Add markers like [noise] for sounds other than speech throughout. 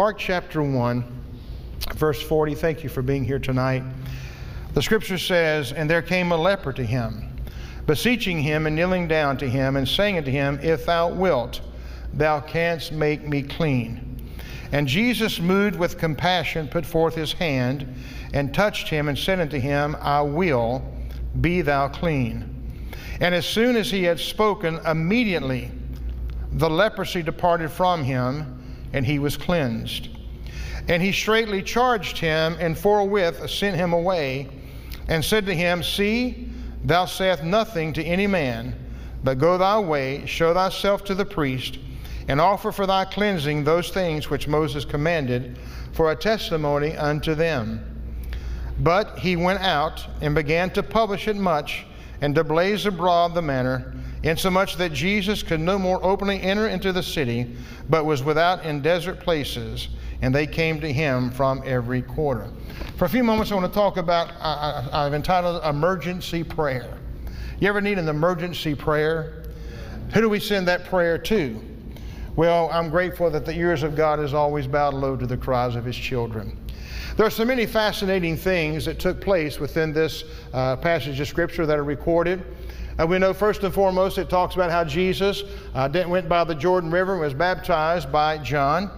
Mark chapter 1, verse 40. Thank you for being here tonight. The scripture says, And there came a leper to him, beseeching him and kneeling down to him, and saying unto him, If thou wilt, thou canst make me clean. And Jesus, moved with compassion, put forth his hand and touched him and said unto him, I will, be thou clean. And as soon as he had spoken, immediately the leprosy departed from him, and he was cleansed. And he straightly charged him, and forthwith sent him away, and said to him, See, thou sayest nothing to any man, but go thy way, show thyself to the priest and offer for thy cleansing those things which Moses commanded for a testimony unto them. But he went out and began to publish it much and to blaze abroad the matter, insomuch that Jesus could no more openly enter into the city, but was without in desert places, and they came to him from every quarter. For a few moments, I want to talk about, I, have entitled Emergency Prayer. You ever need an emergency prayer? Who do we send that prayer to? Well, I'm grateful that the ears of God has always bowed low to the cries of his children. There are so many fascinating things that took place within this uh, passage of Scripture that are recorded. Uh, we know first and foremost it talks about how Jesus uh, went by the Jordan River and was baptized by John.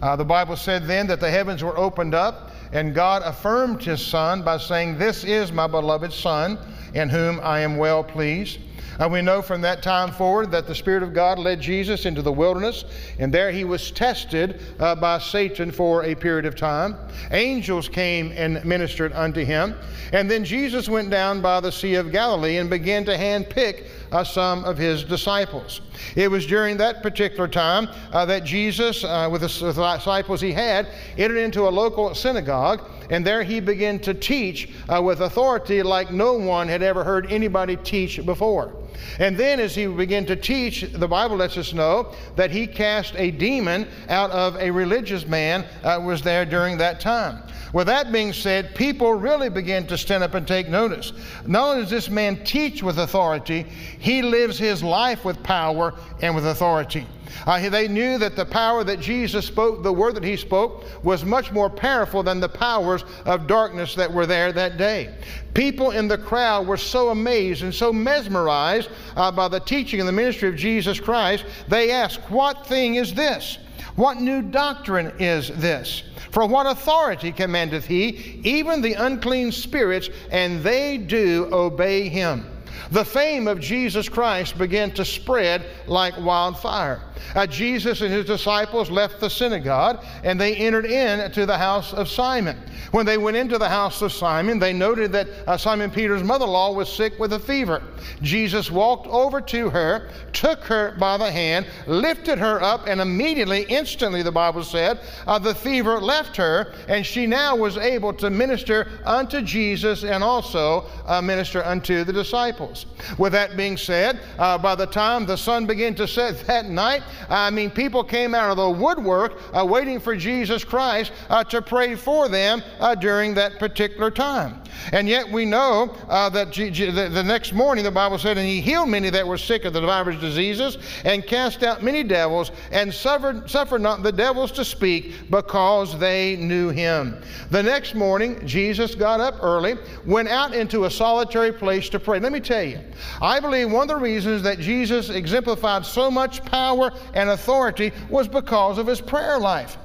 Uh, the Bible said then that the heavens were opened up, and God affirmed his Son by saying, This is my beloved Son, in whom I am well pleased. And we know from that time forward that the Spirit of God led Jesus into the wilderness, and there he was tested uh, by Satan for a period of time. Angels came and ministered unto him. And then Jesus went down by the Sea of Galilee and began to handpick uh, some of his disciples. It was during that particular time uh, that Jesus, uh, with the disciples he had, entered into a local synagogue, and there he began to teach uh, with authority like no one had ever heard anybody teach before. And then, as he began to teach, the Bible lets us know that he cast a demon out of a religious man uh, was there during that time. With that being said, people really began to stand up and take notice. Not only does this man teach with authority, he lives his life with power and with authority. Uh, they knew that the power that Jesus spoke, the word that he spoke, was much more powerful than the powers of darkness that were there that day. People in the crowd were so amazed and so mesmerized uh, by the teaching and the ministry of Jesus Christ, they asked, What thing is this? What new doctrine is this? For what authority commandeth he, even the unclean spirits, and they do obey him? The fame of Jesus Christ began to spread like wildfire. Uh, Jesus and his disciples left the synagogue and they entered into the house of Simon. When they went into the house of Simon, they noted that uh, Simon Peter's mother in law was sick with a fever. Jesus walked over to her, took her by the hand, lifted her up, and immediately, instantly, the Bible said, uh, the fever left her, and she now was able to minister unto Jesus and also uh, minister unto the disciples. With that being said, uh, by the time the sun began to set that night, I mean, people came out of the woodwork uh, waiting for Jesus Christ uh, to pray for them uh, during that particular time. And yet we know uh, that G- G- the, the, next morning the Bible said, And he healed many that were sick of the divers diseases, and cast out many devils, and suffered, suffered not the devils to speak, because they knew him. The next morning, Jesus got up early, went out into a solitary place to pray. Let me tell you, I believe one of the reasons that Jesus exemplified so much power and authority was because of his prayer life.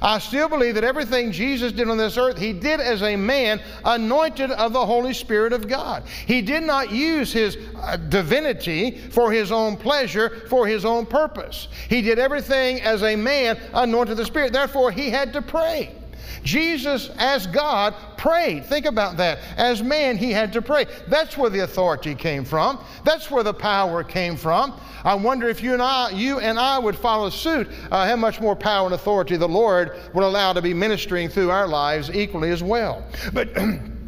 I still believe that everything Jesus did on this earth, he did as a man anointed of the Holy Spirit of God. He did not use his uh, divinity for his own pleasure, for his own purpose. He did everything as a man anointed of the Spirit. Therefore, he had to pray. Jesus, as God, prayed. Think about that. As man, he had to pray. That's where the authority came from. That's where the power came from. I wonder if you and I, you and I would follow suit, uh, how much more power and authority the Lord would allow to be ministering through our lives equally as well. But [clears throat]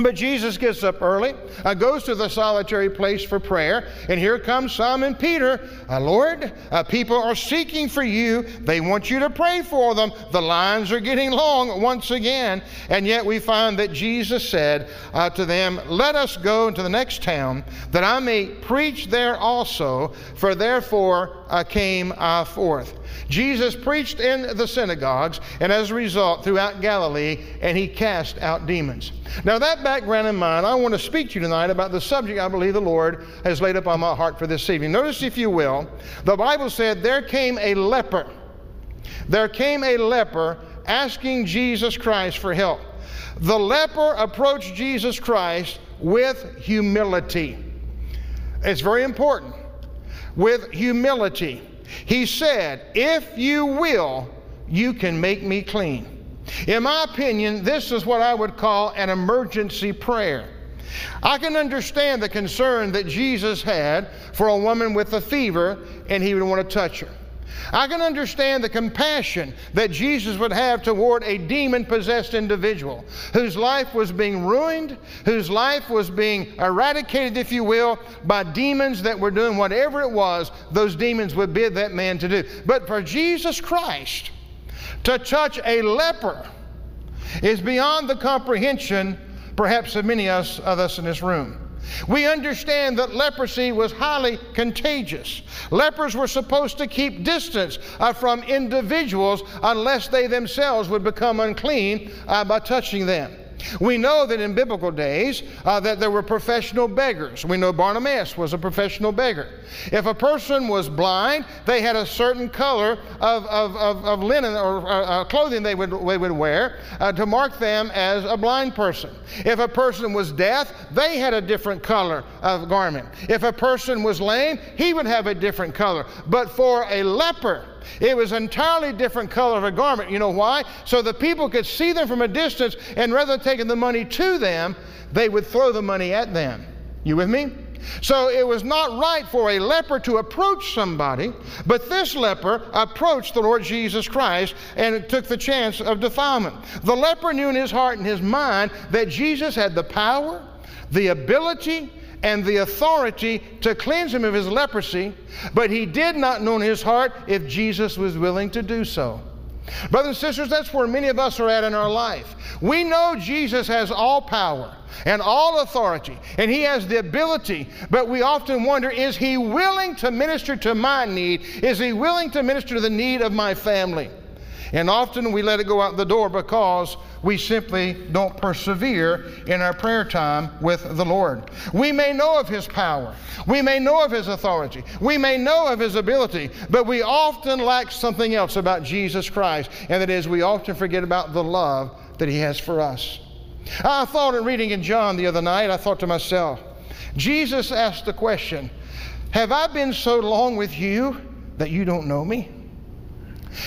But Jesus gets up early, uh, goes to the solitary place for prayer, and here comes Simon Peter. Uh, Lord, uh, people are seeking for you. They want you to pray for them. The lines are getting long once again. And yet we find that Jesus said uh, to them, Let us go into the next town, that I may preach there also, for therefore uh, came uh, forth. Jesus preached in the synagogues, and as a result, throughout Galilee, and he cast out demons. Now, that background in mind, I want to speak to you tonight about the subject I believe the Lord has laid upon my heart for this evening. Notice, if you will, the Bible said, There came a leper. There came a leper asking Jesus Christ for help. The leper approached Jesus Christ with humility. It's very important. With humility. He said, If you will, you can make me clean. In my opinion, this is what I would call an emergency prayer. I can understand the concern that Jesus had for a woman with a fever and he would want to touch her. I can understand the compassion that Jesus would have toward a demon possessed individual whose life was being ruined, whose life was being eradicated, if you will, by demons that were doing whatever it was those demons would bid that man to do. But for Jesus Christ to touch a leper is beyond the comprehension, perhaps, of many of us, of us in this room. We understand that leprosy was highly contagious. Lepers were supposed to keep distance uh, from individuals unless they themselves would become unclean uh, by touching them. We know that in biblical days uh, that there were professional beggars. We know Bartimaeus was a professional beggar. If a person was blind, they had a certain color of, of, of, of linen or uh, uh, clothing they would, they would wear uh, to mark them as a blind person. If a person was deaf, they had a different color of garment. If a person was lame, he would have a different color. But for a leper, it was entirely different color of a garment. You know why? So the people could see them from a distance, and rather than taking the money to them, they would throw the money at them. You with me? So it was not right for a leper to approach somebody, but this leper approached the Lord Jesus Christ and took the chance of defilement. The leper knew in his heart and his mind that Jesus had the power, the ability, and the authority to cleanse him of his leprosy, but he did not know in his heart if Jesus was willing to do so. Brothers and sisters, that's where many of us are at in our life. We know Jesus has all power and all authority, and he has the ability, but we often wonder is he willing to minister to my need? Is he willing to minister to the need of my family? And often we let it go out the door because we simply don't persevere in our prayer time with the Lord. We may know of His power, we may know of His authority, we may know of His ability, but we often lack something else about Jesus Christ, and that is we often forget about the love that He has for us. I thought in reading in John the other night, I thought to myself, Jesus asked the question, Have I been so long with you that you don't know me?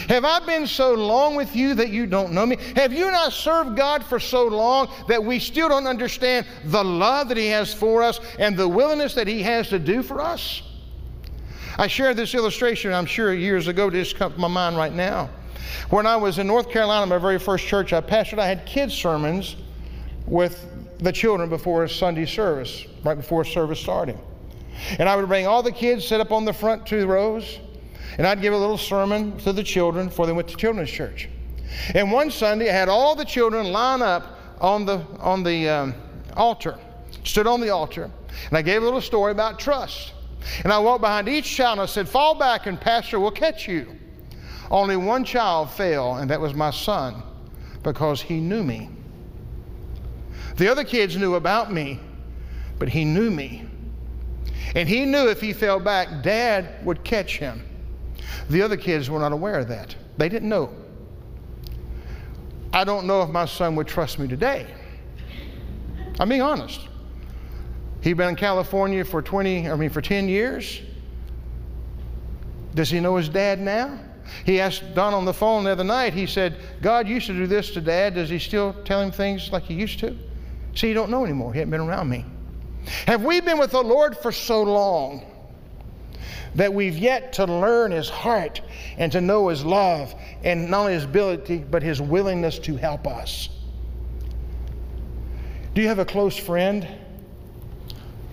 Have I been so long with you that you don't know me? Have you not served God for so long that we still don't understand the love that He has for us and the willingness that He has to do for us? I shared this illustration, I'm sure, years ago, it just comes to my mind right now. When I was in North Carolina, my very first church I pastored, I had kids' sermons with the children before Sunday service, right before service started. And I would bring all the kids, sit up on the front two rows, and I'd give a little sermon to the children before they went to children's church. And one Sunday, I had all the children line up on the, on the um, altar, stood on the altar, and I gave a little story about trust. And I walked behind each child and I said, Fall back and Pastor will catch you. Only one child fell, and that was my son, because he knew me. The other kids knew about me, but he knew me. And he knew if he fell back, Dad would catch him. The other kids were not aware of that. They didn't know. I don't know if my son would trust me today. I'm being honest. He'd been in California for 20, I mean, for 10 years. Does he know his dad now? He asked Don on the phone the other night, he said, God used to do this to dad. Does he still tell him things like he used to? See, he don't know anymore. He hasn't been around me. Have we been with the Lord for so long that we've yet to learn his heart and to know his love and not only his ability, but his willingness to help us. Do you have a close friend,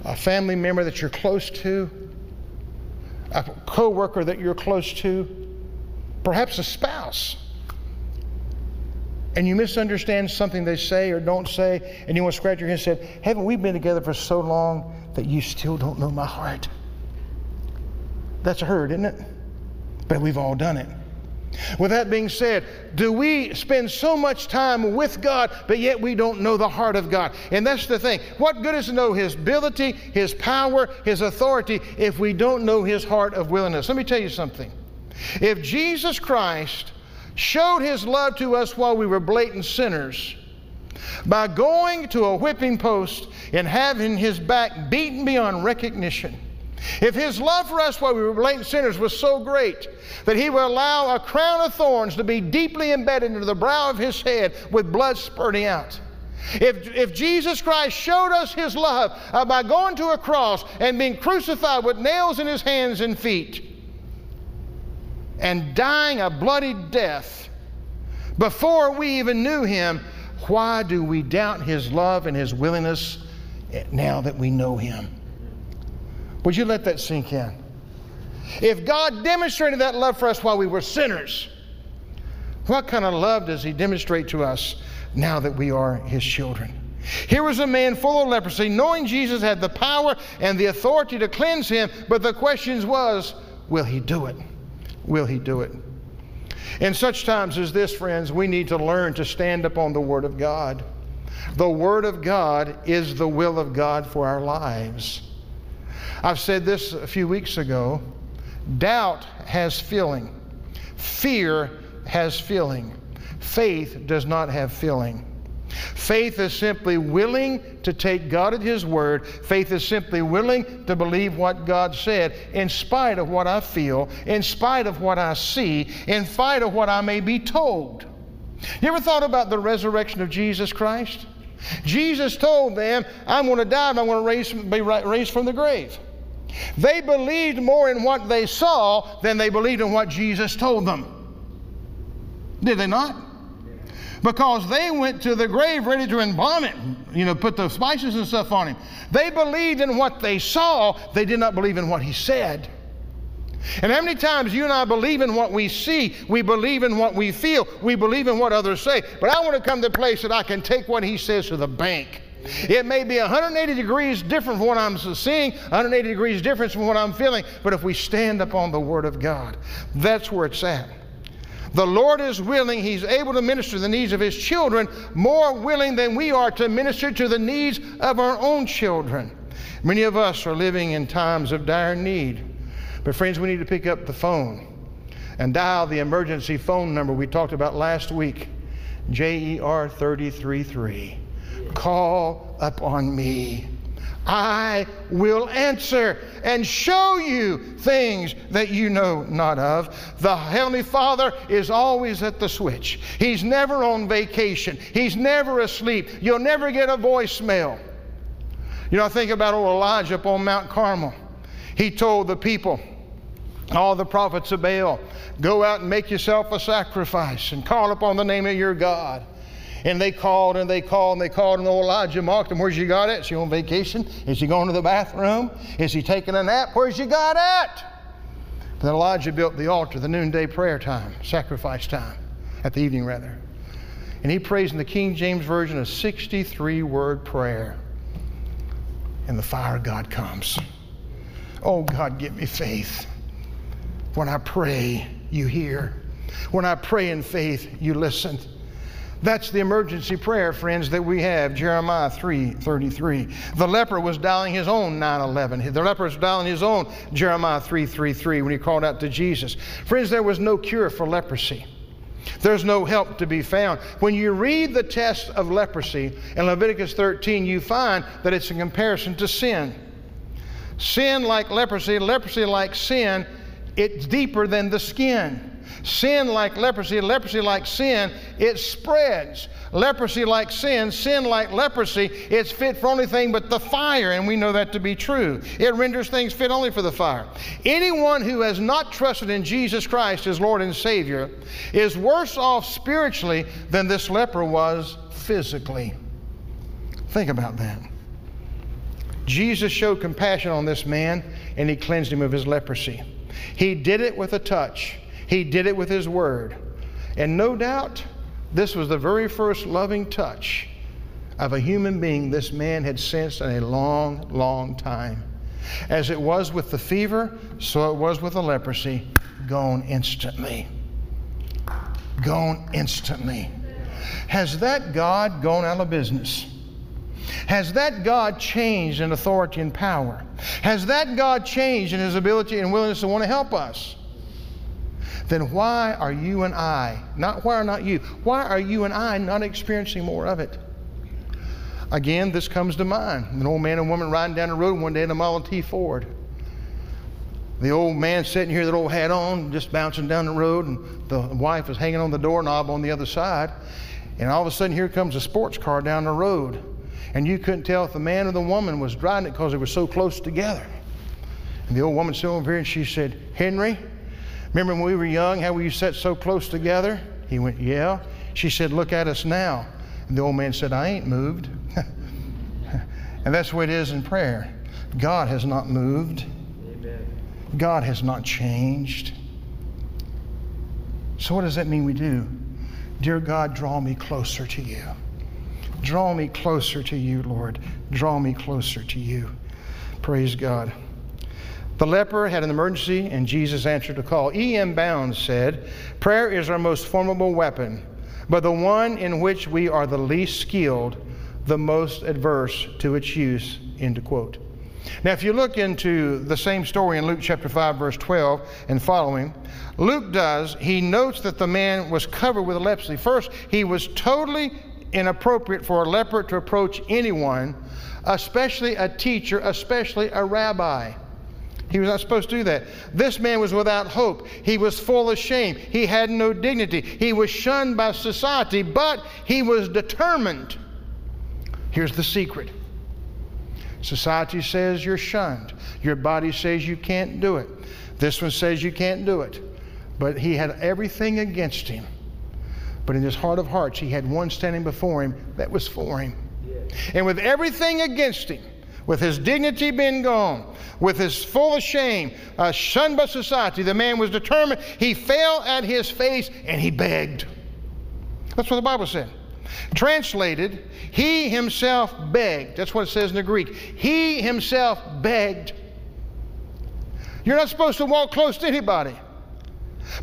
a family member that you're close to, a coworker that you're close to, perhaps a spouse? and you misunderstand something they say or don't say, and you want to scratch your head and say, Haven't we been together for so long that you still don't know my heart? That's a hurt, isn't it? But we've all done it. With that being said, do we spend so much time with God, but yet we don't know the heart of God? And that's the thing. What good is to know His ability, His power, His authority if we don't know His heart of willingness? Let me tell you something. If Jesus Christ showed His love to us while we were blatant sinners, by going to a whipping post and having his back beaten beyond recognition, if his love for us while we were blatant sinners was so great that he would allow a crown of thorns to be deeply embedded into the brow of his head with blood spurting out, if, if Jesus Christ showed us his love uh, by going to a cross and being crucified with nails in his hands and feet and dying a bloody death before we even knew him, why do we doubt his love and his willingness now that we know him? Would you let that sink in? If God demonstrated that love for us while we were sinners, what kind of love does He demonstrate to us now that we are His children? Here was a man full of leprosy, knowing Jesus had the power and the authority to cleanse him, but the question was, will He do it? Will He do it? In such times as this, friends, we need to learn to stand upon the Word of God. The Word of God is the will of God for our lives. I've said this a few weeks ago doubt has feeling, fear has feeling, faith does not have feeling. Faith is simply willing to take God at His word. Faith is simply willing to believe what God said in spite of what I feel, in spite of what I see, in spite of what I may be told. You ever thought about the resurrection of Jesus Christ? Jesus told them, I'm going to die but I'm going to raise, be raised from the grave. They believed more in what they saw than they believed in what Jesus told them. Did they not? Because they went to the grave ready to embalm it, you know, put the spices and stuff on him. They believed in what they saw, they did not believe in what he said. And how many times you and I believe in what we see, we believe in what we feel, we believe in what others say. But I want to come to a place that I can take what he says to the bank. It may be 180 degrees different from what I'm seeing, 180 degrees different from what I'm feeling, but if we stand upon the Word of God, that's where it's at. The Lord is willing, He's able to minister the needs of His children, more willing than we are to minister to the needs of our own children. Many of us are living in times of dire need. But, friends, we need to pick up the phone and dial the emergency phone number we talked about last week JER 333 call upon me. I will answer and show you things that you know not of. The Heavenly Father is always at the switch. He's never on vacation. He's never asleep. You'll never get a voicemail. You know, I think about old Elijah up on Mount Carmel. He told the people, all the prophets of Baal, go out and make yourself a sacrifice and call upon the name of your God. And they called and they called and they called, and old Elijah mocked them. Where's you got at? Is she on vacation? Is he going to the bathroom? Is he taking a nap? Where's you got at? Then Elijah built the altar, the noonday prayer time, sacrifice time, at the evening rather. And he prays in the King James Version a 63 word prayer. And the fire of God comes. Oh, God, give me faith. When I pray, you hear. When I pray in faith, you listen. That's the emergency prayer, friends, that we have. Jeremiah 3 33. The leper was dialing his own 9 11. The leper was dialing his own Jeremiah 3 3 3 when he called out to Jesus. Friends, there was no cure for leprosy. There's no help to be found. When you read the test of leprosy in Leviticus 13, you find that it's a comparison to sin. Sin like leprosy, leprosy like sin, it's deeper than the skin. Sin like leprosy, leprosy like sin, it spreads. Leprosy like sin, sin like leprosy, it's fit for only thing but the fire, and we know that to be true. It renders things fit only for the fire. Anyone who has not trusted in Jesus Christ as Lord and Savior is worse off spiritually than this leper was physically. Think about that. Jesus showed compassion on this man and he cleansed him of his leprosy. He did it with a touch. He did it with His Word. And no doubt, this was the very first loving touch of a human being this man had sensed in a long, long time. As it was with the fever, so it was with the leprosy, gone instantly. Gone instantly. Has that God gone out of business? Has that God changed in authority and power? Has that God changed in his ability and willingness to want to help us? Then why are you and I, not why are not you, why are you and I not experiencing more of it? Again, this comes to mind. An old man and woman riding down the road one day in a Model T Ford. The old man sitting here, that old hat on, just bouncing down the road, and the wife is hanging on the doorknob on the other side. And all of a sudden, here comes a sports car down the road. And you couldn't tell if the man or the woman was driving it because they were so close together. And the old woman stood over here and she said, Henry, remember when we were young, how we sat so close together? He went, Yeah. She said, Look at us now. And the old man said, I ain't moved. [laughs] and that's what it is in prayer. God has not moved, Amen. God has not changed. So, what does that mean we do? Dear God, draw me closer to you. Draw me closer to you, Lord. Draw me closer to you. Praise God. The leper had an emergency, and Jesus answered the call. E.M. Bounds said, Prayer is our most formidable weapon, but the one in which we are the least skilled, the most adverse to its use. End quote. Now, if you look into the same story in Luke chapter 5, verse 12 and following, Luke does, he notes that the man was covered with leprosy. First, he was totally inappropriate for a leper to approach anyone, especially a teacher, especially a rabbi. He was not supposed to do that. This man was without hope. He was full of shame. He had no dignity. He was shunned by society, but he was determined. Here's the secret society says you're shunned, your body says you can't do it. This one says you can't do it. But he had everything against him. But in his heart of hearts, he had one standing before him that was for him. And with everything against him, with his dignity being gone, with his full of shame, uh, shunned by society, the man was determined. He fell at his face and he begged. That's what the Bible said. Translated, he himself begged. That's what it says in the Greek. He himself begged. You're not supposed to walk close to anybody.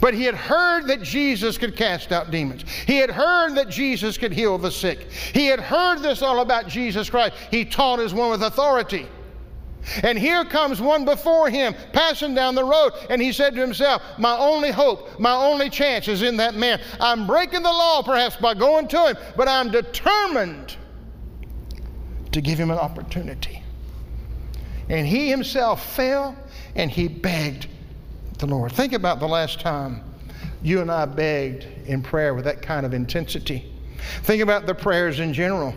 But he had heard that Jesus could cast out demons. He had heard that Jesus could heal the sick. He had heard this all about Jesus Christ. He taught as one with authority. And here comes one before him passing down the road, and he said to himself, My only hope, my only chance is in that man. I'm breaking the law perhaps by going to him, but I'm determined to give him an opportunity. And he himself fell and he begged the Lord. Think about the last time you and I begged in prayer with that kind of intensity. Think about the prayers in general.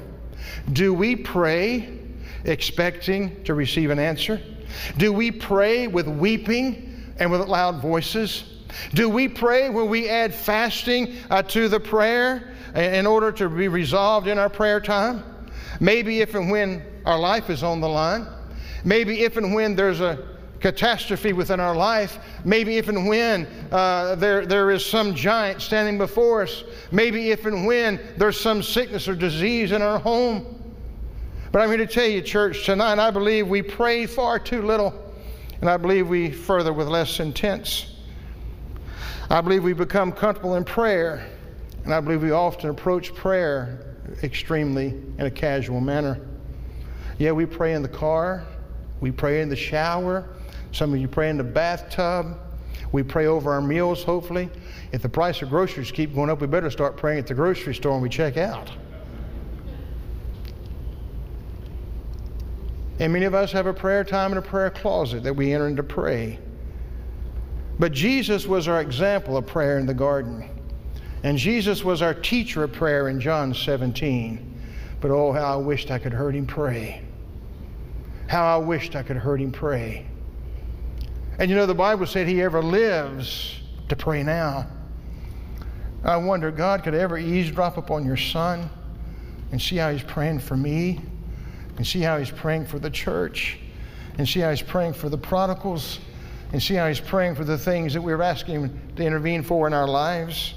Do we pray expecting to receive an answer? Do we pray with weeping and with loud voices? Do we pray when we add fasting uh, to the prayer in order to be resolved in our prayer time? Maybe if and when our life is on the line. Maybe if and when there's a catastrophe within our life, maybe if and when uh, there, there is some giant standing before us, maybe if and when there's some sickness or disease in our home. But I'm here to tell you, church, tonight I believe we pray far too little, and I believe we further with less intense. I believe we become comfortable in prayer, and I believe we often approach prayer extremely in a casual manner. Yeah, we pray in the car, we pray in the shower, some of you pray in the bathtub. We pray over our meals, hopefully. If the price of groceries keep going up, we better start praying at the grocery store when we check out. And many of us have a prayer time and a prayer closet that we enter into pray. But Jesus was our example of prayer in the garden. And Jesus was our teacher of prayer in John 17. But oh, how I wished I could heard him pray. How I wished I could heard him pray. And you know, the Bible said he ever lives to pray now. I wonder, God could ever eavesdrop upon your son and see how he's praying for me and see how he's praying for the church and see how he's praying for the prodigals and see how he's praying for the things that we're asking him to intervene for in our lives.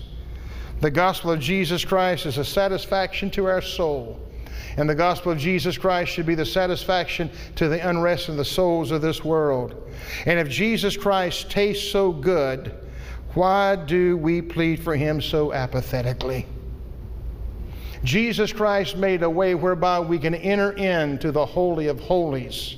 The gospel of Jesus Christ is a satisfaction to our soul. And the gospel of Jesus Christ should be the satisfaction to the unrest of the souls of this world. And if Jesus Christ tastes so good, why do we plead for him so apathetically? Jesus Christ made a way whereby we can enter into the Holy of Holies.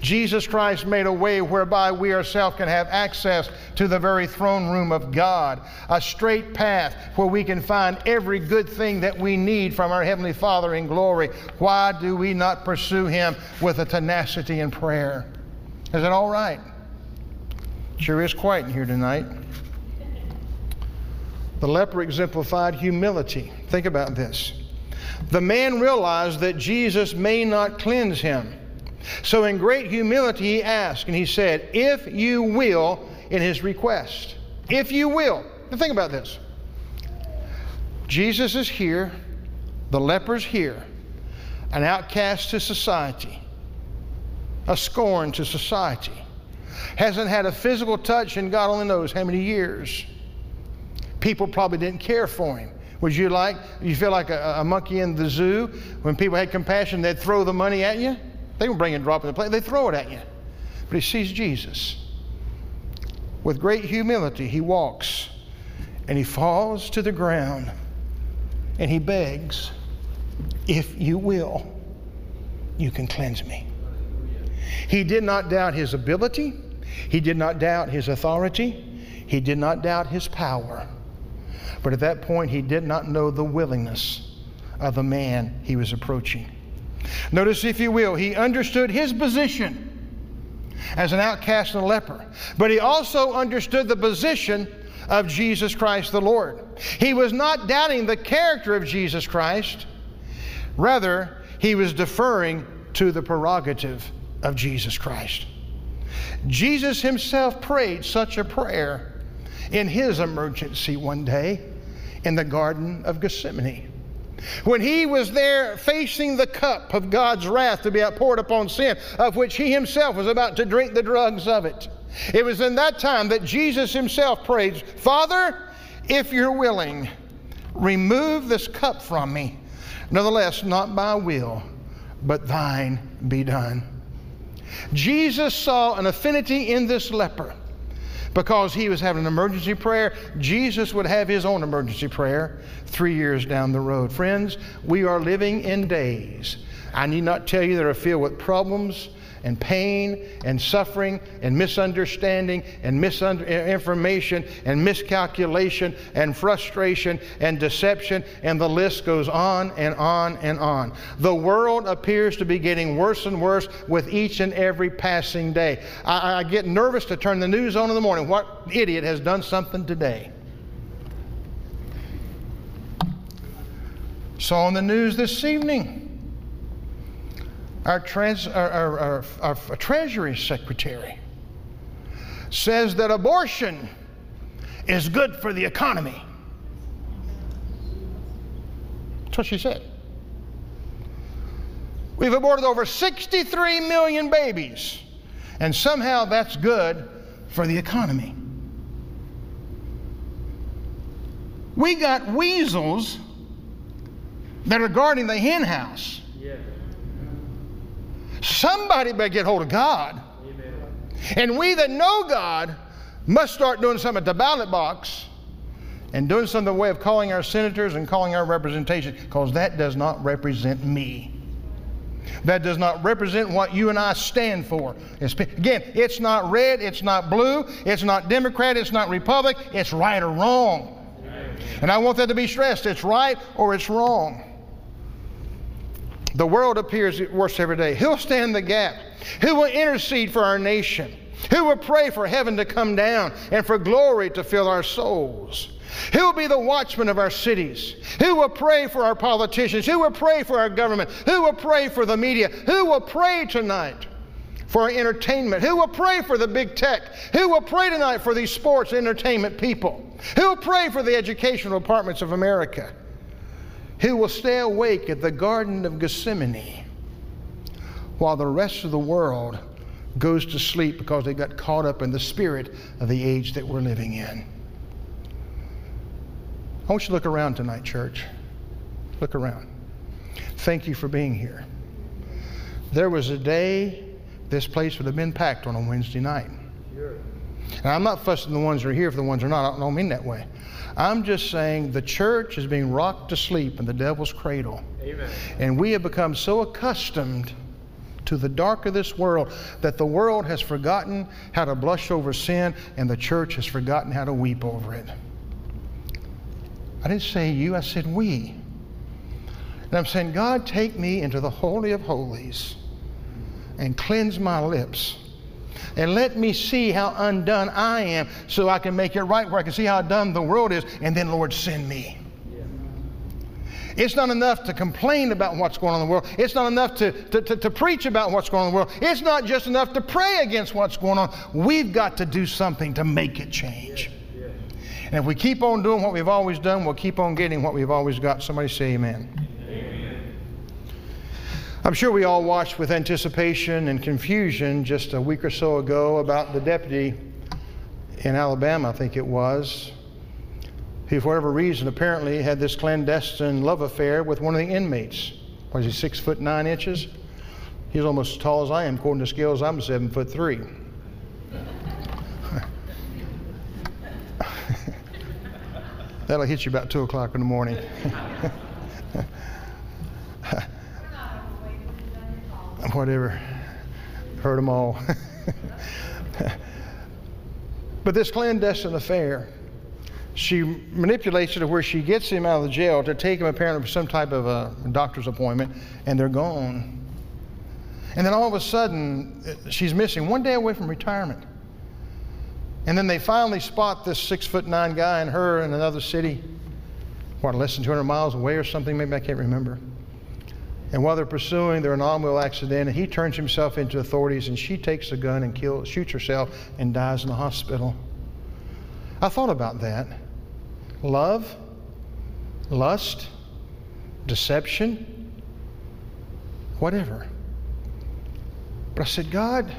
Jesus Christ made a way whereby we ourselves can have access to the very throne room of God, a straight path where we can find every good thing that we need from our Heavenly Father in glory. Why do we not pursue Him with a tenacity in prayer? Is it all right? Sure is quiet in here tonight. The leper exemplified humility. Think about this. The man realized that Jesus may not cleanse him. So, in great humility, he asked, and he said, If you will, in his request. If you will. Now, think about this. Jesus is here, the leper's here, an outcast to society, a scorn to society, hasn't had a physical touch in God only knows how many years. People probably didn't care for him. Would you like, you feel like a, a monkey in the zoo? When people had compassion, they'd throw the money at you? They won't bring drop in the plate, they throw it at you. But he sees Jesus. With great humility, he walks and he falls to the ground and he begs, If you will, you can cleanse me. He did not doubt his ability, he did not doubt his authority, he did not doubt his power. But at that point, he did not know the willingness of the man he was approaching. Notice, if you will, he understood his position as an outcast and a leper, but he also understood the position of Jesus Christ the Lord. He was not doubting the character of Jesus Christ, rather, he was deferring to the prerogative of Jesus Christ. Jesus himself prayed such a prayer in his emergency one day in the Garden of Gethsemane. When he was there facing the cup of God's wrath to be outpoured upon sin, of which he himself was about to drink the drugs of it. It was in that time that Jesus himself prayed, Father, if you're willing, remove this cup from me. Nevertheless, not my will, but thine be done. Jesus saw an affinity in this leper because he was having an emergency prayer. Jesus would have his own emergency prayer three years down the road. Friends, we are living in days. I need not tell you that are filled with problems and pain and suffering and misunderstanding and misinformation uh, and miscalculation and frustration and deception, and the list goes on and on and on. The world appears to be getting worse and worse with each and every passing day. I, I get nervous to turn the news on in the morning. What idiot has done something today? Saw on the news this evening our, trans, our, our, our, Treasury Secretary says that abortion is good for the economy. That's what she said. We've aborted over 63 million babies, and somehow that's good for the economy. We got weasels that are guarding the hen house. Somebody better get hold of God. Amen. And we that know God must start doing something at the ballot box and doing something the way of calling our senators and calling our representation because that does not represent me. That does not represent what you and I stand for. It's, again, it's not red, it's not blue, it's not Democrat, it's not Republic, it's right or wrong. And I want that to be stressed. It's right or it's wrong. The world appears worse every day. Who'll stand the gap? Who will intercede for our nation? Who will pray for heaven to come down and for glory to fill our souls? Who will be the watchman of our cities? Who will pray for our politicians? Who will pray for our government? Who will pray for the media? Who will pray tonight for our entertainment? Who will pray for the big tech? Who will pray tonight for these sports entertainment people? Who will pray for the educational departments of America? Who will stay awake at the Garden of Gethsemane while the rest of the world goes to sleep because they got caught up in the spirit of the age that we're living in. I want you to look around tonight, church. Look around. Thank you for being here. There was a day this place would have been packed on a Wednesday night. And I'm not fussing the ones that are here for the ones that are not. I don't mean that way. I'm just saying the church is being rocked to sleep in the devil's cradle. Amen. And we have become so accustomed to the dark of this world that the world has forgotten how to blush over sin and the church has forgotten how to weep over it. I didn't say you, I said we. And I'm saying, God, take me into the Holy of Holies and cleanse my lips. And let me see how undone I am so I can make it right where I can see how done the world is. And then, Lord, send me. It's not enough to complain about what's going on in the world. It's not enough to, to, to, to, preach about what's going on in the world. It's not just enough to pray against what's going on. We've got to do something to make it change. And if we keep on doing what we've always done, we'll keep on getting what we've always got. Somebody say amen. amen. I'm sure we all watched with anticipation and confusion just a week or so ago about the deputy in Alabama, I think it was, who, for whatever reason, apparently had this clandestine love affair with one of the inmates. Was he six foot nine inches? He's almost as tall as I am. According to scales, I'm seven foot three. [laughs] That'll hit you about 2 o'clock in the morning. [laughs] Whatever. Heard them all. [laughs] but this clandestine affair, she manipulates it to where she gets him out of the jail to take him apparently for some type of a doctor's appointment, and they're gone. And then all of a sudden, uh, she's missing one day away from retirement. And then they finally spot this six foot nine guy and her in another city, what, less than 200 miles away or something? Maybe I can't remember. And while they're pursuing, they're in an automobile accident, and he turns himself into authorities, and she takes a gun and kills, shoots herself and dies in the hospital. I thought about that. Love, lust, deception, whatever. But I said, God,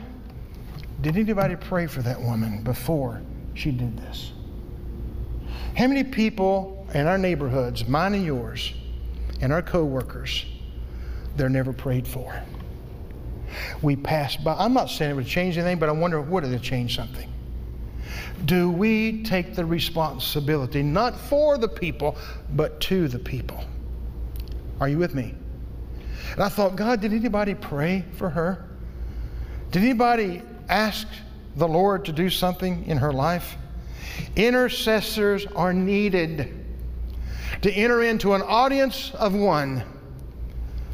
did anybody pray for that woman before she did this? How many people in our neighborhoods, mine and yours, and our coworkers, they're never prayed for? We pass by. I'm not saying it would change anything, but I wonder would it change something? Do we take the responsibility, not for the people, but to the people? Are you with me? And I thought, God, did anybody pray for her? Did anybody ask the Lord to do something in her life, intercessors are needed to enter into an audience of one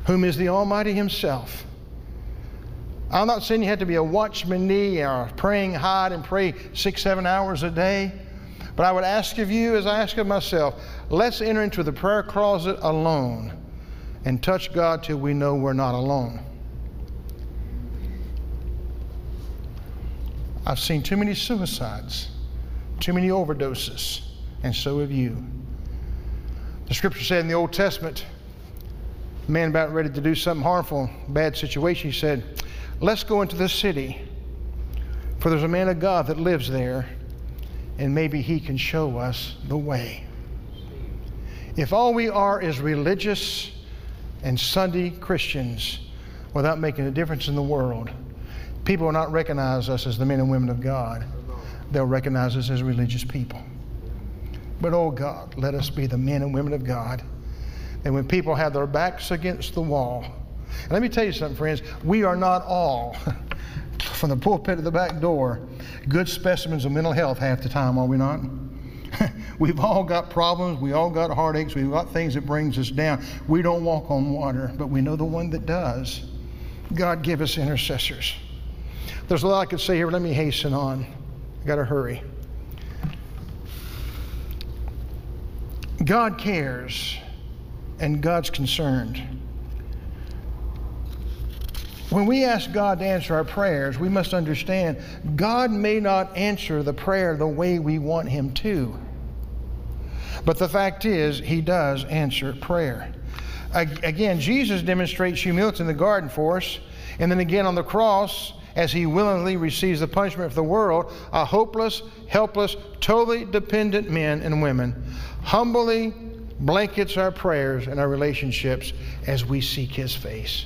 whom is the Almighty Himself. I'm not saying you have to be a watchman knee or praying hard and pray six, seven hours a day. But I would ask of you, as I ask of myself, let's enter into the prayer closet alone and touch God till we know we're not alone. I've seen too many suicides, too many overdoses, and so have you. The scripture said in the Old Testament, man about ready to do something harmful, bad situation, he said, Let's go into the city, for there's a man of God that lives there, and maybe he can show us the way. If all we are is religious and Sunday Christians without making a difference in the world, people will not recognize us as the men and women of God. They'll recognize us as religious people. But oh God, let us be the men and women of God. And when people have their backs against the wall, and let me tell you something, friends, we are not all, [laughs] from the pulpit to the back door, good specimens of mental health half the time, are we not? [laughs] We've all got problems. We all got heartaches. We've got things that brings us down. We don't walk on water, but we know the one that does. God give us intercessors. There's a lot I could say here, but let me hasten on. I got to hurry. God cares and God's concerned. When we ask God to answer our prayers, we must understand God may not answer the prayer the way we want Him to. But the fact is, He does answer prayer. Again, Jesus demonstrates humility in the garden for us, and then again on the cross, as he willingly receives the punishment of the world, are hopeless, helpless, totally dependent men and women, humbly blankets our prayers and our relationships as we seek His face.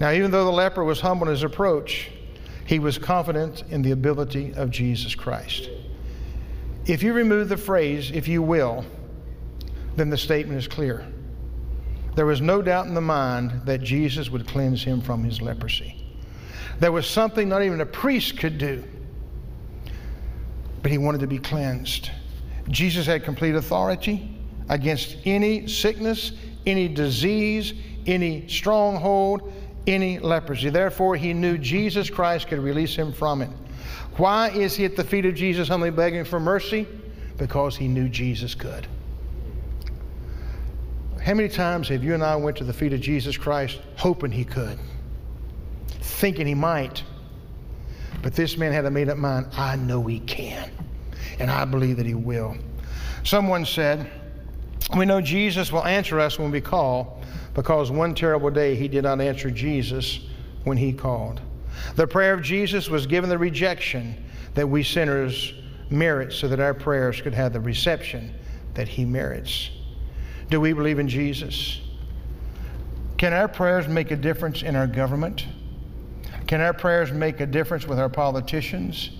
Now, even though the leper was humble in his approach, he was confident in the ability of Jesus Christ. If you remove the phrase, if you will, then the statement is clear. There was no doubt in the mind that Jesus would cleanse him from his leprosy. There was something not even a priest could do, but he wanted to be cleansed. Jesus had complete authority against any sickness, any disease, any stronghold, any leprosy. Therefore, he knew Jesus Christ could release him from it. Why is he at the feet of Jesus humbly begging for mercy? Because he knew Jesus could. How many times have you and I went to the feet of Jesus Christ hoping he could, thinking he might? But this man had a made up mind I know he can, and I believe that he will. Someone said, We know Jesus will answer us when we call because one terrible day he did not answer Jesus when he called. The prayer of Jesus was given the rejection that we sinners merit so that our prayers could have the reception that he merits. Do we believe in Jesus? Can our prayers make a difference in our government? Can our prayers make a difference with our politicians?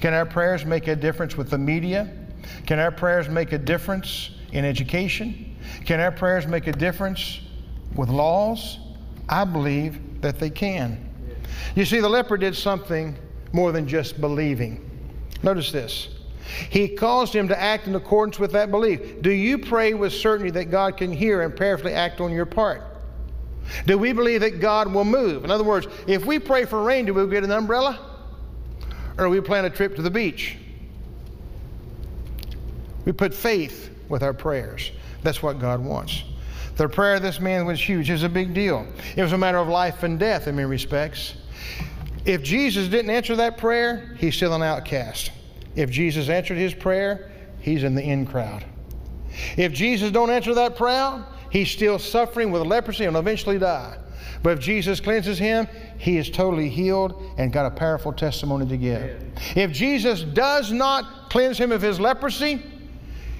Can our prayers make a difference with the media? Can our prayers make a difference in education? Can our prayers make a difference with laws? I believe that they can. You see, the leper did something more than just believing. Notice this. He caused him to act in accordance with that belief. Do you pray with certainty that God can hear and prayerfully act on your part? Do we believe that God will move? In other words, if we pray for rain, do we get an umbrella? Or do we plan a trip to the beach? We put faith with our prayers. That's what God wants. The prayer of this man was huge. It was a big deal. It was a matter of life and death in many respects. If Jesus didn't answer that prayer, he's still an outcast. If Jesus answered his prayer, he's in the in crowd. If Jesus don't answer that prayer, he's still suffering with leprosy and will eventually die. But if Jesus cleanses him, he is totally healed and got a powerful testimony to give. If Jesus does not cleanse him of his leprosy,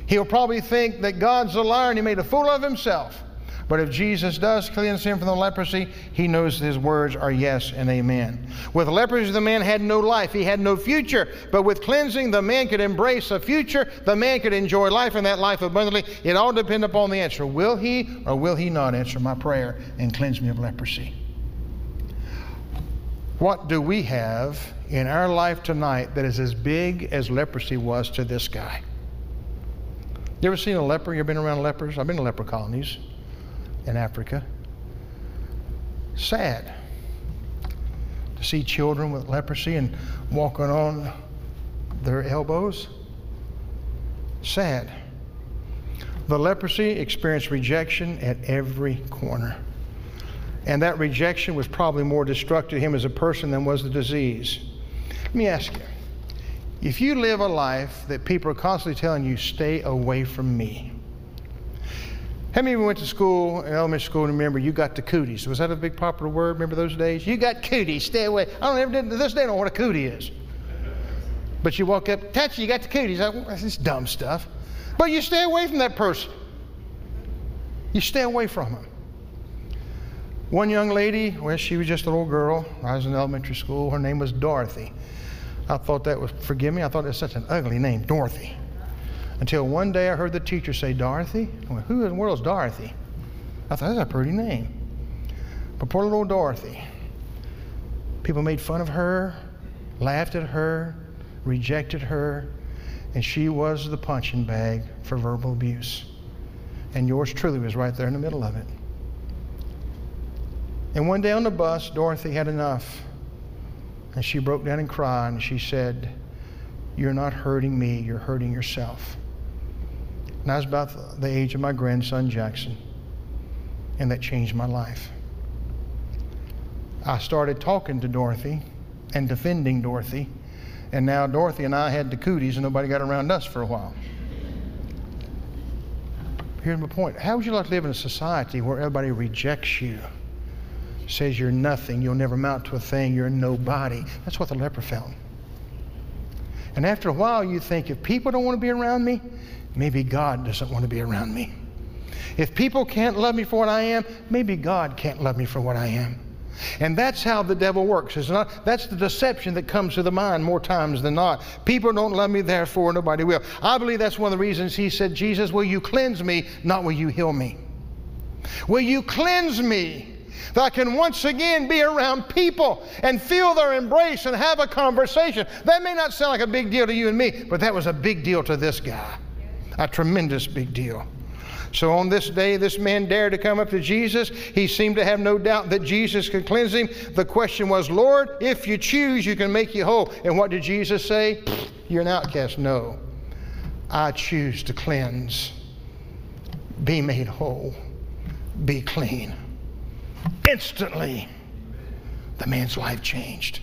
he'll probably think that God's a liar and he made a fool of himself. But if Jesus does cleanse him from the leprosy, he knows his words are yes and amen. With leprosy, the man had no life, he had no future. But with cleansing, the man could embrace a future, the man could enjoy life and that life abundantly. It all depends upon the answer. Will he or will he not answer my prayer and cleanse me of leprosy? What do we have in our life tonight that is as big as leprosy was to this guy? You ever seen a leper? You ever been around lepers? I've been to leper colonies in Africa. Sad to see children with leprosy and walking on their elbows. Sad. The leprosy experienced rejection at every corner. And that rejection was probably more destructive to him as a person than was the disease. Let me ask you if you live a life that people are constantly telling you, stay away from me, how many of you went to school, elementary school, and remember you got the cooties? Was that a big popular word? Remember those days? You got cooties, stay away. I don't ever, to this day, I don't know what a cootie is. But you walk up, touch you got the cooties. That's this dumb stuff. But you stay away from that person. You stay away from them. One young lady, well, she was just a little girl. I was in elementary school. Her name was Dorothy. I thought that was, forgive me, I thought was such an ugly name, Dorothy. Until one day I heard the teacher say, Dorothy? Went, Who in the world is Dorothy? I thought, that's a pretty name. But poor little Dorothy. People made fun of her, laughed at her, rejected her, and she was the punching bag for verbal abuse. And yours truly was right there in the middle of it. And one day on the bus, Dorothy had enough. And she broke down and cried, and she said, You're not hurting me, you're hurting yourself. And I was about the age of my grandson, Jackson. And that changed my life. I started talking to Dorothy and defending Dorothy. And now Dorothy and I had the cooties, and nobody got around us for a while. Here's my point. How would you like to live in a society where everybody rejects you? Says you're nothing, you'll never amount to a thing, you're nobody. That's what the leper felt. And after a while, you think, if people don't want to be around me, maybe God doesn't want to be around me. If people can't love me for what I am, maybe God can't love me for what I am. And that's how the devil works. It's not, that's the deception that comes to the mind more times than not. People don't love me, therefore nobody will. I believe that's one of the reasons he said, Jesus, will you cleanse me, not will you heal me? Will you cleanse me? That I can once again be around people and feel their embrace and have a conversation. That may not sound like a big deal to you and me, but that was a big deal to this guy. A tremendous big deal. So on this day, this man dared to come up to Jesus. He seemed to have no doubt that Jesus could cleanse him. The question was, Lord, if you choose, you can make you whole. And what did Jesus say? You're an outcast. No. I choose to cleanse. Be made whole. Be clean. Instantly, the man's life changed.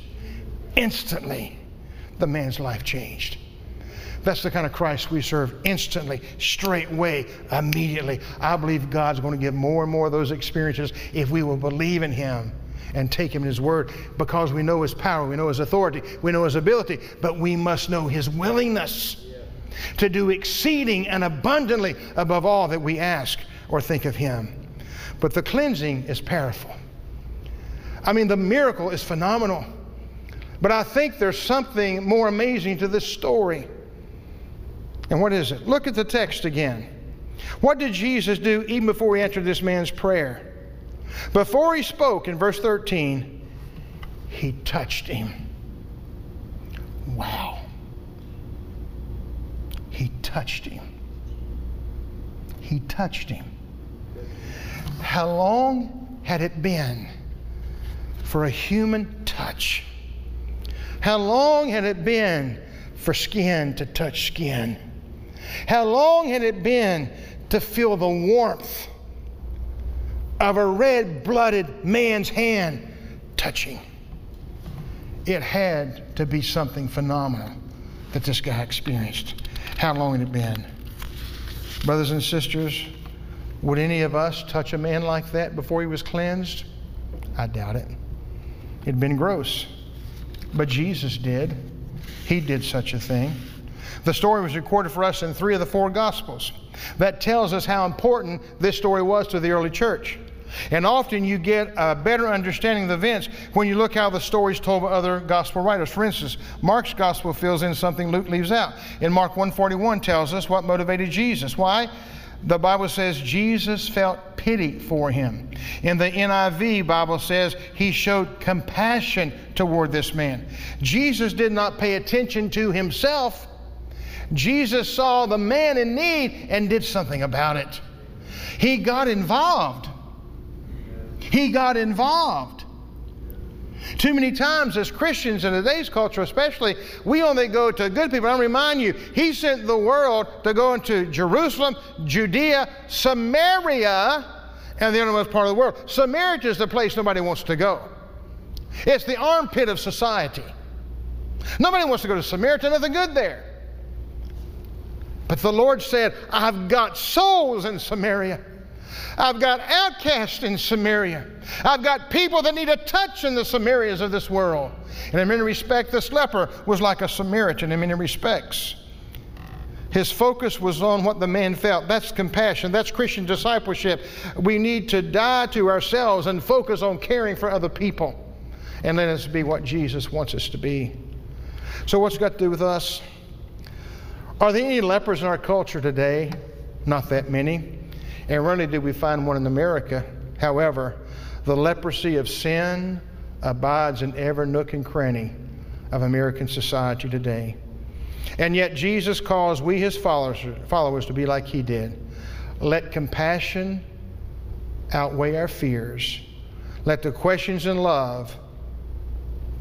Instantly, the man's life changed. That's the kind of Christ we serve instantly, straightway, immediately. I believe God's going to give more and more of those experiences if we will believe in Him and take Him His Word because we know His power, we know His authority, we know His ability, but we must know His willingness to do exceeding and abundantly above all that we ask or think of Him. But the cleansing is powerful. I mean, the miracle is phenomenal. But I think there's something more amazing to this story. And what is it? Look at the text again. What did Jesus do even before he answered this man's prayer? Before he spoke in verse 13, he touched him. Wow. He touched him. He touched him. How long had it been for a human touch? How long had it been for skin to touch skin? How long had it been to feel the warmth of a red blooded man's hand touching? It had to be something phenomenal that this guy experienced. How long had it been? Brothers and sisters, would any of us touch a man like that before he was cleansed? I doubt it. It'd been gross. But Jesus did. He did such a thing. The story was recorded for us in three of the four Gospels. That tells us how important this story was to the early church. And often you get a better understanding of the events when you look how the stories told by other gospel writers. For instance, Mark's gospel fills in something Luke leaves out. In Mark 141 tells us what motivated Jesus. Why? The Bible says Jesus felt pity for him. In the NIV Bible says he showed compassion toward this man. Jesus did not pay attention to himself. Jesus saw the man in need and did something about it. He got involved. He got involved. Too many times, as Christians in today's culture, especially, we only go to good people. I remind you, He sent the world to go into Jerusalem, Judea, Samaria, and the innermost part of the world. Samaria is the place nobody wants to go. It's the armpit of society. Nobody wants to go to Samaria. Nothing good there. But the Lord said, I've got souls in Samaria. I've got outcasts in Samaria. I've got people that need a touch in the Samarias of this world. And in many respects, this leper was like a Samaritan in many respects. His focus was on what the man felt. That's compassion. That's Christian discipleship. We need to die to ourselves and focus on caring for other people. And let us be what Jesus wants us to be. So, what's got to do with us? Are there any lepers in our culture today? Not that many. And rarely do we find one in America. However, the leprosy of sin abides in every nook and cranny of American society today. And yet, Jesus calls we, his followers, followers, to be like he did. Let compassion outweigh our fears. Let the questions in love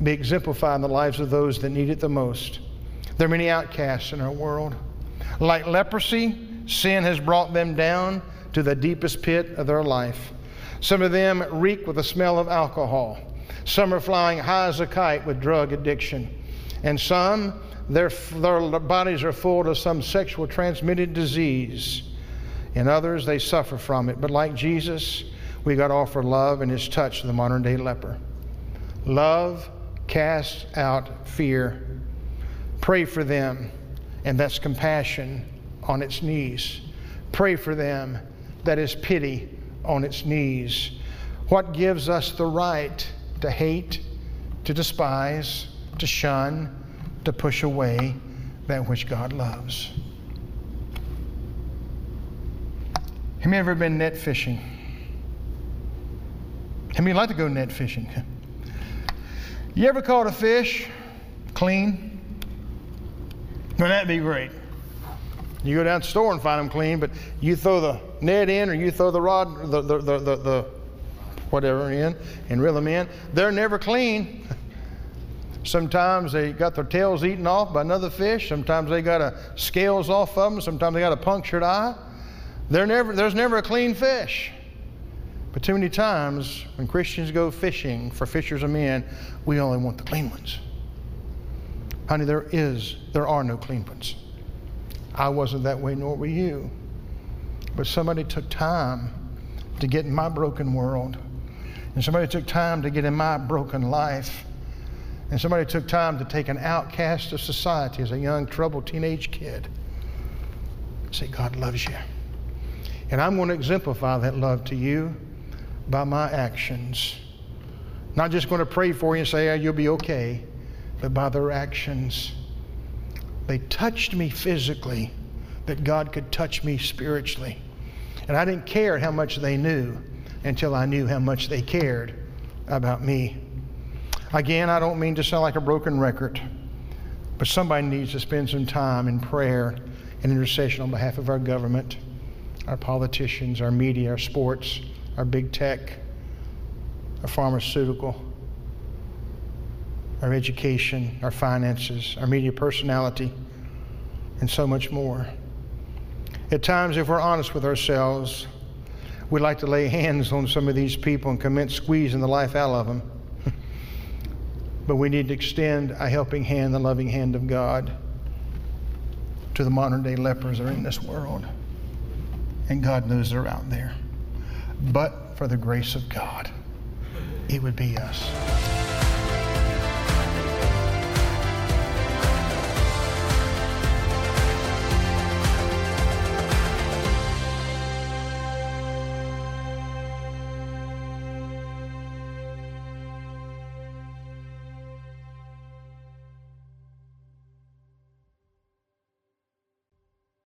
be exemplified in the lives of those that need it the most. There are many outcasts in our world. Like leprosy, sin has brought them down to the deepest pit of their life. Some of them reek with the smell of alcohol. Some are flying high as a kite with drug addiction. And some, their, their bodies are full of some sexual transmitted disease. In others, they suffer from it. But like Jesus, we got to offer love and his touch to the modern day leper. Love casts out fear. Pray for them, and that's compassion on its knees. Pray for them that is pity on its knees? What gives us the right to hate, to despise, to shun, to push away that which God loves? Have you ever been net fishing? How many like to go net fishing? [laughs] You ever caught a fish clean? Wouldn't that be great? You go down to the store and find them clean, but you throw the net in or you throw the rod, the, the, the, the, the whatever in, and reel them in. They're never clean. [laughs] Sometimes they got their tails eaten off by another fish. Sometimes they got a scales off of them. Sometimes they got a punctured eye. They're never, there's never a clean fish. But too many times when Christians go fishing for fishers of men, we only want the clean ones. Honey, there is, there are no clean ones. I wasn't that way, nor were you. But somebody took time to get in my broken world. And somebody took time to get in my broken life. And somebody took time to take an outcast of society as a young, troubled teenage kid. Say, God loves you. And I'm going to exemplify that love to you by my actions. Not just going to pray for you and say, oh, you'll be okay, but by their actions. They touched me physically, that God could touch me spiritually. And I didn't care how much they knew until I knew how much they cared about me. Again, I don't mean to sound like a broken record, but somebody needs to spend some time in prayer and intercession on behalf of our government, our politicians, our media, our sports our big tech, our pharmaceutical, our education, our finances, our media personality, and so much more. At times, if we're honest with ourselves, we'd like to lay hands on some of these people and commence squeezing the life out of them. [laughs] but we need to extend a helping hand, the loving hand of God, to the modern day lepers that are in this world. And God knows they're out there but for the grace of God, it would be us.